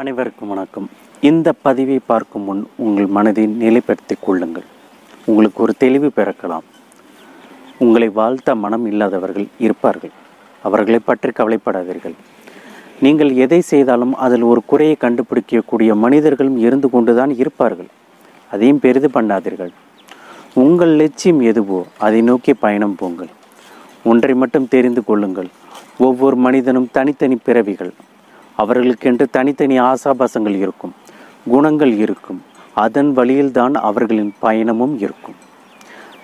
அனைவருக்கும் வணக்கம். இந்த பதிவை பார்க்கும் முன் உங்கள் மனதை நிலைப்படுத்திக் கொள்ளுங்கள். உங்களுக்கு ஒரு தெளிவு பிறக்கலாம். உங்களை வாழ்த்த மனம் இல்லாதவர்கள் இருப்பார்கள். அவர்களை பற்றி கவலைப்படாதீர்கள். நீங்கள் எதை செய்தாலும் அதில் ஒரு குறையை கண்டுபிடிக்கக்கூடிய மனிதர்களும் இருந்து கொண்டுதான் இருப்பார்கள். அதையும் பெரிது பண்ணாதீர்கள். உங்கள் லட்சியம் எதுவோ அதை நோக்கி பயணம் போங்கள். ஒன்றை மட்டும் தெரிந்து கொள்ளுங்கள். ஒவ்வொரு மனிதனும் தனித்தனி பிறவிகள். அவர்களுக்கென்று தனித்தனி ஆசாபாசங்கள் இருக்கும். குணங்கள் இருக்கும். அதன் வழியில்தான் அவர்களின் பயணமும் இருக்கும்.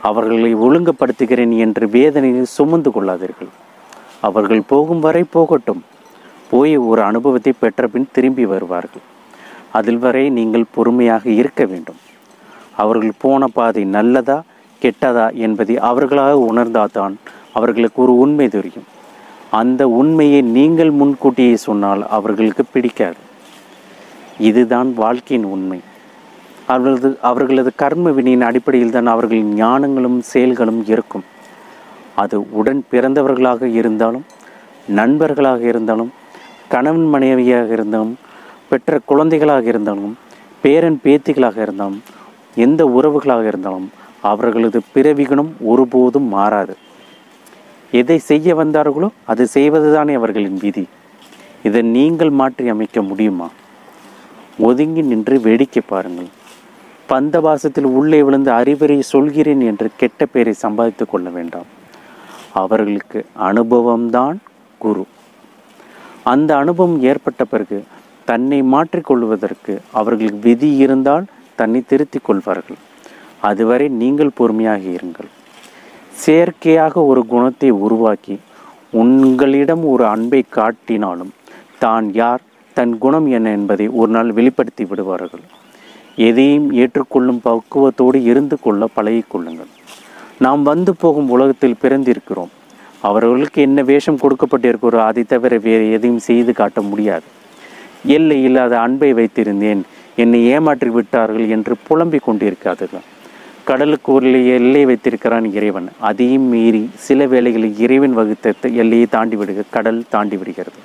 அவர்களை ஒழுங்குபடுத்துகிறேன் என்று வேதனையை சுமந்து கொள்ளாதீர்கள். அவர்கள் போகும் வரை போகட்டும். போய் ஒரு அனுபவத்தை பெற்ற பின் திரும்பி வருவார்கள். அதில் வரை நீங்கள் பொறுமையாக இருக்க வேண்டும். அவர்கள் போன பாதை நல்லதா கெட்டதா என்பதை அவர்களாக உணர்ந்தால்தான் அவர்களுக்கு ஒரு உண்மை தெரியும். அந்த உண்மையை நீங்கள் முன்கூட்டியே சொன்னால் அவர்களுக்கு பிடிக்காது. இதுதான் வாழ்க்கையின் உண்மை. அவர்களது அவர்களது கர்ம வினையின் அடிப்படையில் தான் அவர்களின் ஞானங்களும் செயல்களும் இருக்கும். அது உடன் பிறந்தவர்களாக இருந்தாலும் நண்பர்களாக இருந்தாலும் கணவன் மனைவியாக இருந்தாலும் பெற்ற குழந்தைகளாக இருந்தாலும் பேரன் பேத்திகளாக இருந்தாலும் எந்த உறவுகளாக இருந்தாலும் அவர்களது பிறவிகுணம் ஒருபோதும் மாறாது. எதை செய்ய வந்தார்களோ அது செய்வதுதானே அவர்களின் விதி. இதை நீங்கள் மாற்றி அமைக்க முடியுமா? ஒதுங்கி நின்று வேடிக்கை பாருங்கள். பந்தவாசத்தில் உள்ளே விழுந்து அறிவுரை சொல்கிறேன் என்று கெட்ட பெயரை சம்பாதித்துக் கொள்ள வேண்டாம். அவர்களுக்கு அனுபவம்தான் குரு. அந்த அனுபவம் ஏற்பட்ட பிறகு தன்னை மாற்றிக்கொள்வதற்கு அவர்களுக்கு விதி இருந்தால் தன்னை திருத்திக் கொள்வார்கள். அதுவரை நீங்கள் பொறுமையாக இருங்கள். செயற்கையாக ஒரு குணத்தை உருவாக்கி உங்களிடம் ஒரு அன்பை காட்டினாலும் தான் யார் தன் குணம் என்ன என்பதை ஒரு நாள் வெளிப்படுத்தி விடுவார்கள். எதையும் ஏற்றுக்கொள்ளும் பக்குவத்தோடு இருந்து கொள்ள பழகிக்கொள்ளுங்கள் நாம் வந்து போகும் உலகத்தில் பிறந்திருக்கிறோம். அவர்களுக்கு என்ன வேஷம் கொடுக்கப்பட்டிருக்கிறோ அதை தவிர வேறு எதையும் செய்து காட்ட முடியாது. எல்லை இல்லாத அன்பை வைத்திருந்தேன். என்னை ஏமாற்றி விட்டார்கள் என்று புலம்பிக் கொண்டிருக்காதுதான் கடலுக்கு ஒரு எல்லை வைத்திருக்கிறான் இறைவன். அதையும் மீறி சில வேளைகளில் இறைவன் வகுத்த எல்லையை தாண்டி விடுக கடல் தாண்டி விடுகிறது.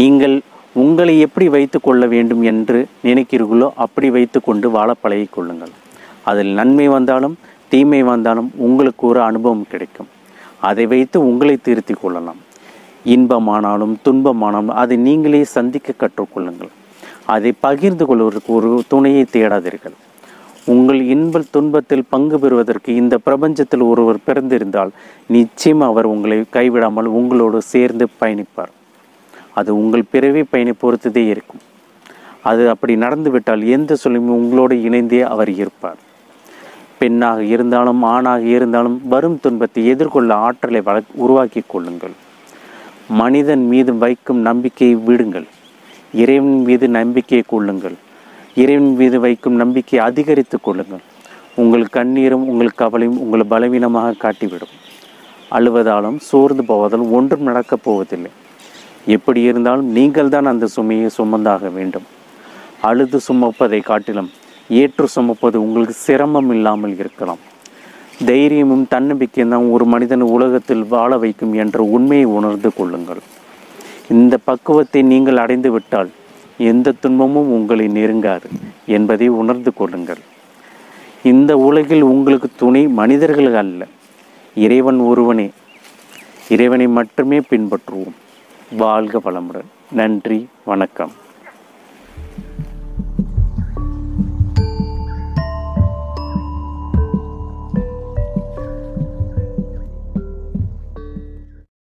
நீங்கள் உங்களை எப்படி வைத்து கொள்ள வேண்டும் என்று நினைக்கிறீர்களோ அப்படி வைத்து கொண்டு வாழ பழகி கொள்ளுங்கள். அதில் நன்மை வந்தாலும் தீமை வந்தாலும் உங்களுக்கு ஒரு அனுபவம் கிடைக்கும். அதை வைத்து உங்களை திருத்தி கொள்ளலாம். இன்பமானாலும் துன்பமானாலும் அதை நீங்களே சந்திக்க கற்றுக்கொள்ளுங்கள் அதை பகிர்ந்து கொள்வதற்கு ஒரு துணையை தேடாதீர்கள். உங்கள் இன்ப துன்பத்தில் பங்கு பெறுவதற்கு இந்த பிரபஞ்சத்தில் ஒருவர் பிறந்திருந்தால் நிச்சயம் அவர் உங்களை கைவிடாமல் உங்களோடு சேர்ந்து பயணிப்பார். அது உங்கள் பிறவி பயணி பொறுத்ததே இருக்கும். அது அப்படி நடந்துவிட்டால் எந்த சொல்லும் உங்களோடு இணைந்தே அவர் இருப்பார். பெண்ணாக இருந்தாலும் ஆணாக இருந்தாலும் வரும் துன்பத்தை எதிர்கொள்ள ஆற்றலை வள உருவாக்கி கொள்ளுங்கள். மனிதன் மீது வைக்கும் நம்பிக்கையை விடுங்கள். இறைவன் மீது நம்பிக்கையை கொள்ளுங்கள். இறைவன் மீது வைக்கும் நம்பிக்கையை அதிகரித்து கொள்ளுங்கள். உங்கள் கண்ணீரும் உங்கள் கவலையும் உங்களை பலவீனமாக காட்டிவிடும். அழுவதாலும் சோர்ந்து போவதாலும் ஒன்றும் நடக்கப் போவதில்லை. எப்படி இருந்தாலும் நீங்கள் தான் அந்த சுமையை சுமந்தாக வேண்டும். அழுது சுமப்பதை காட்டிலும் ஏற்று சுமப்பது உங்களுக்கு சிரமம் இல்லாமல் இருக்கலாம். தைரியமும் தன்னம்பிக்கையும் தான் ஒரு மனிதன் உலகத்தில் வாழ வைக்கும் என்ற உண்மையை உணர்ந்து கொள்ளுங்கள். இந்த பக்குவத்தை நீங்கள் அடைந்து விட்டால் எந்த துன்பமும் உங்களை நெருங்காது என்பதை உணர்ந்து கொள்ளுங்கள். இந்த உலகில் உங்களுக்கு துணை மனிதர்கள் அல்ல இறைவன் ஒருவனே. இறைவனை மட்டுமே பின்பற்றுவோம். வாழ்க வளமுடன். நன்றி வணக்கம்.